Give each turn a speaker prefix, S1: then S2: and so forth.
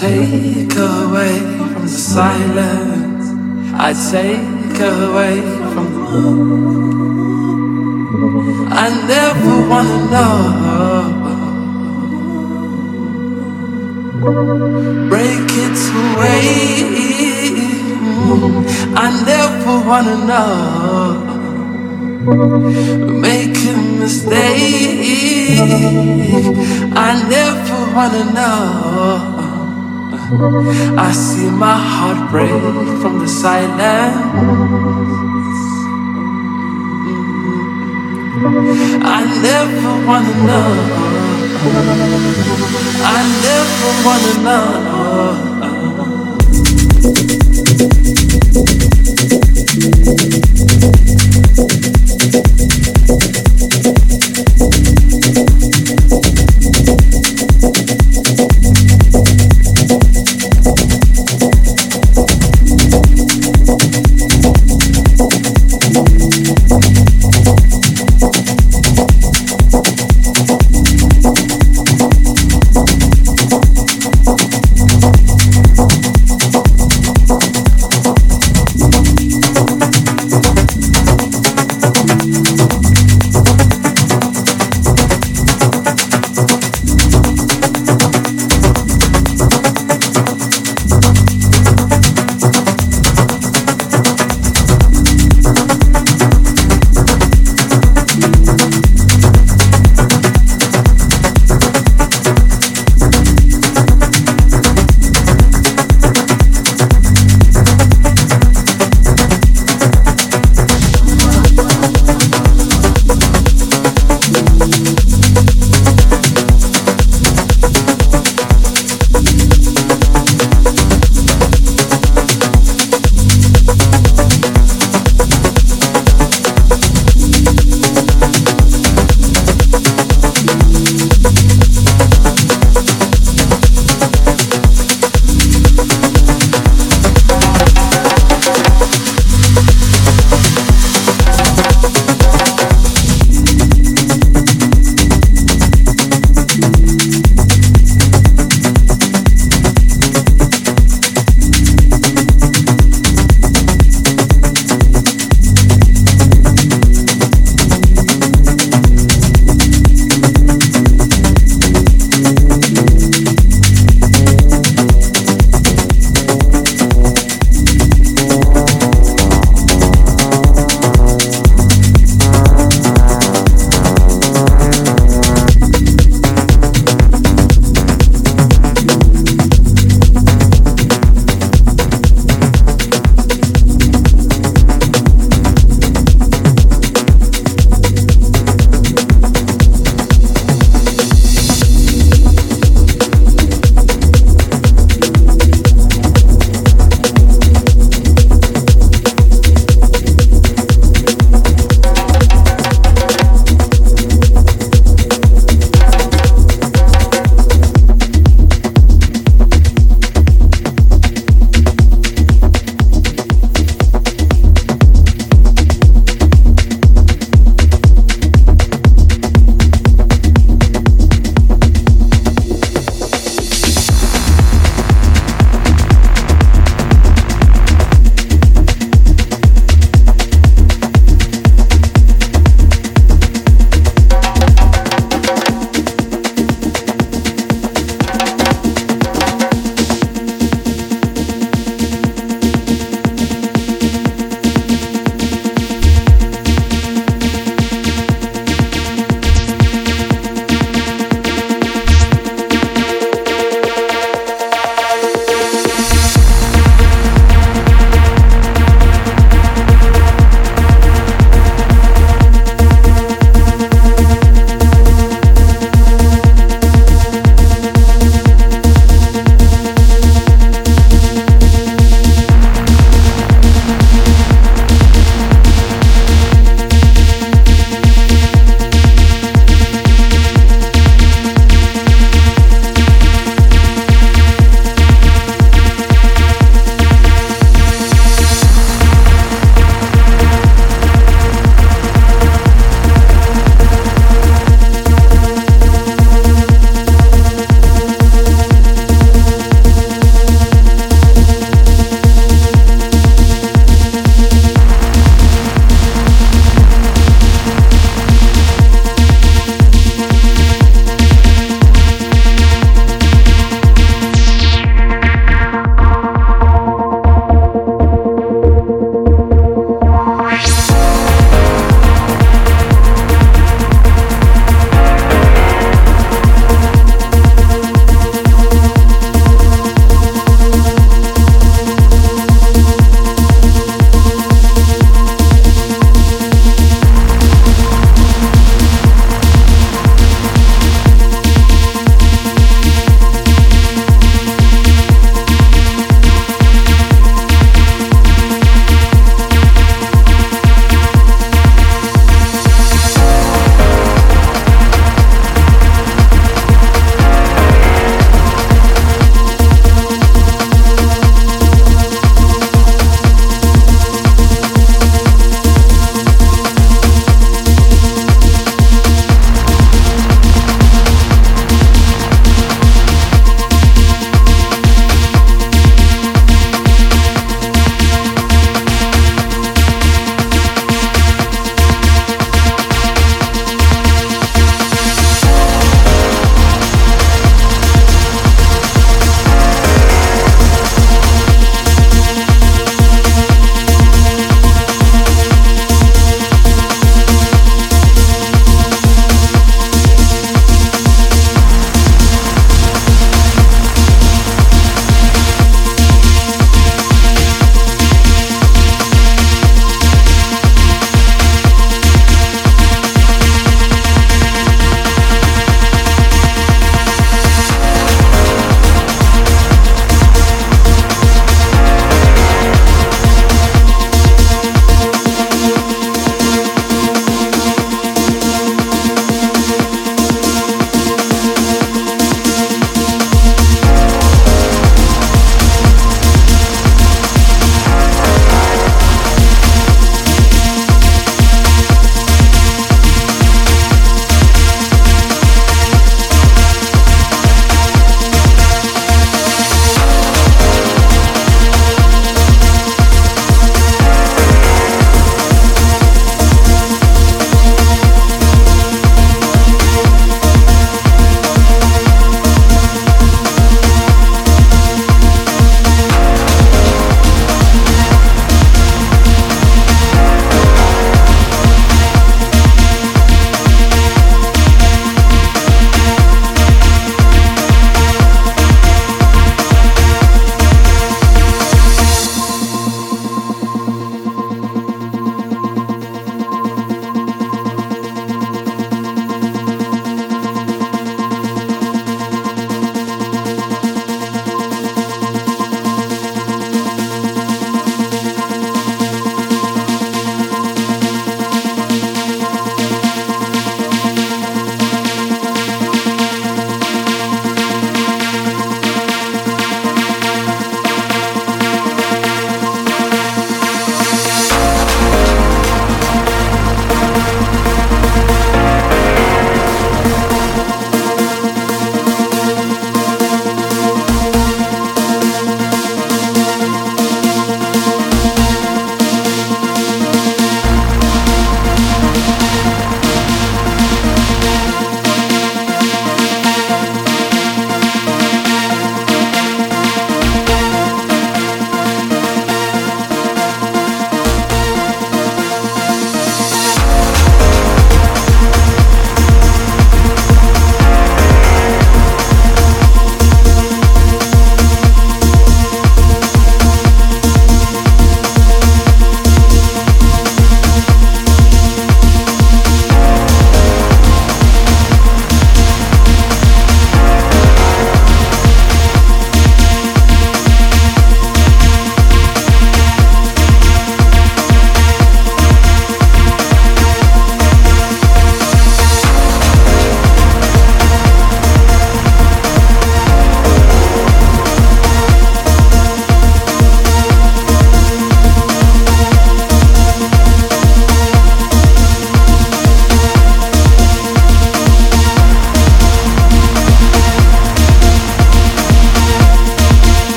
S1: take away from the silence, I take away from the moon. I never wanna know. Break it away. I never wanna know. Make a mistake. I never wanna know. I see my heart break from the silence. I never wanna know. I never wanna know.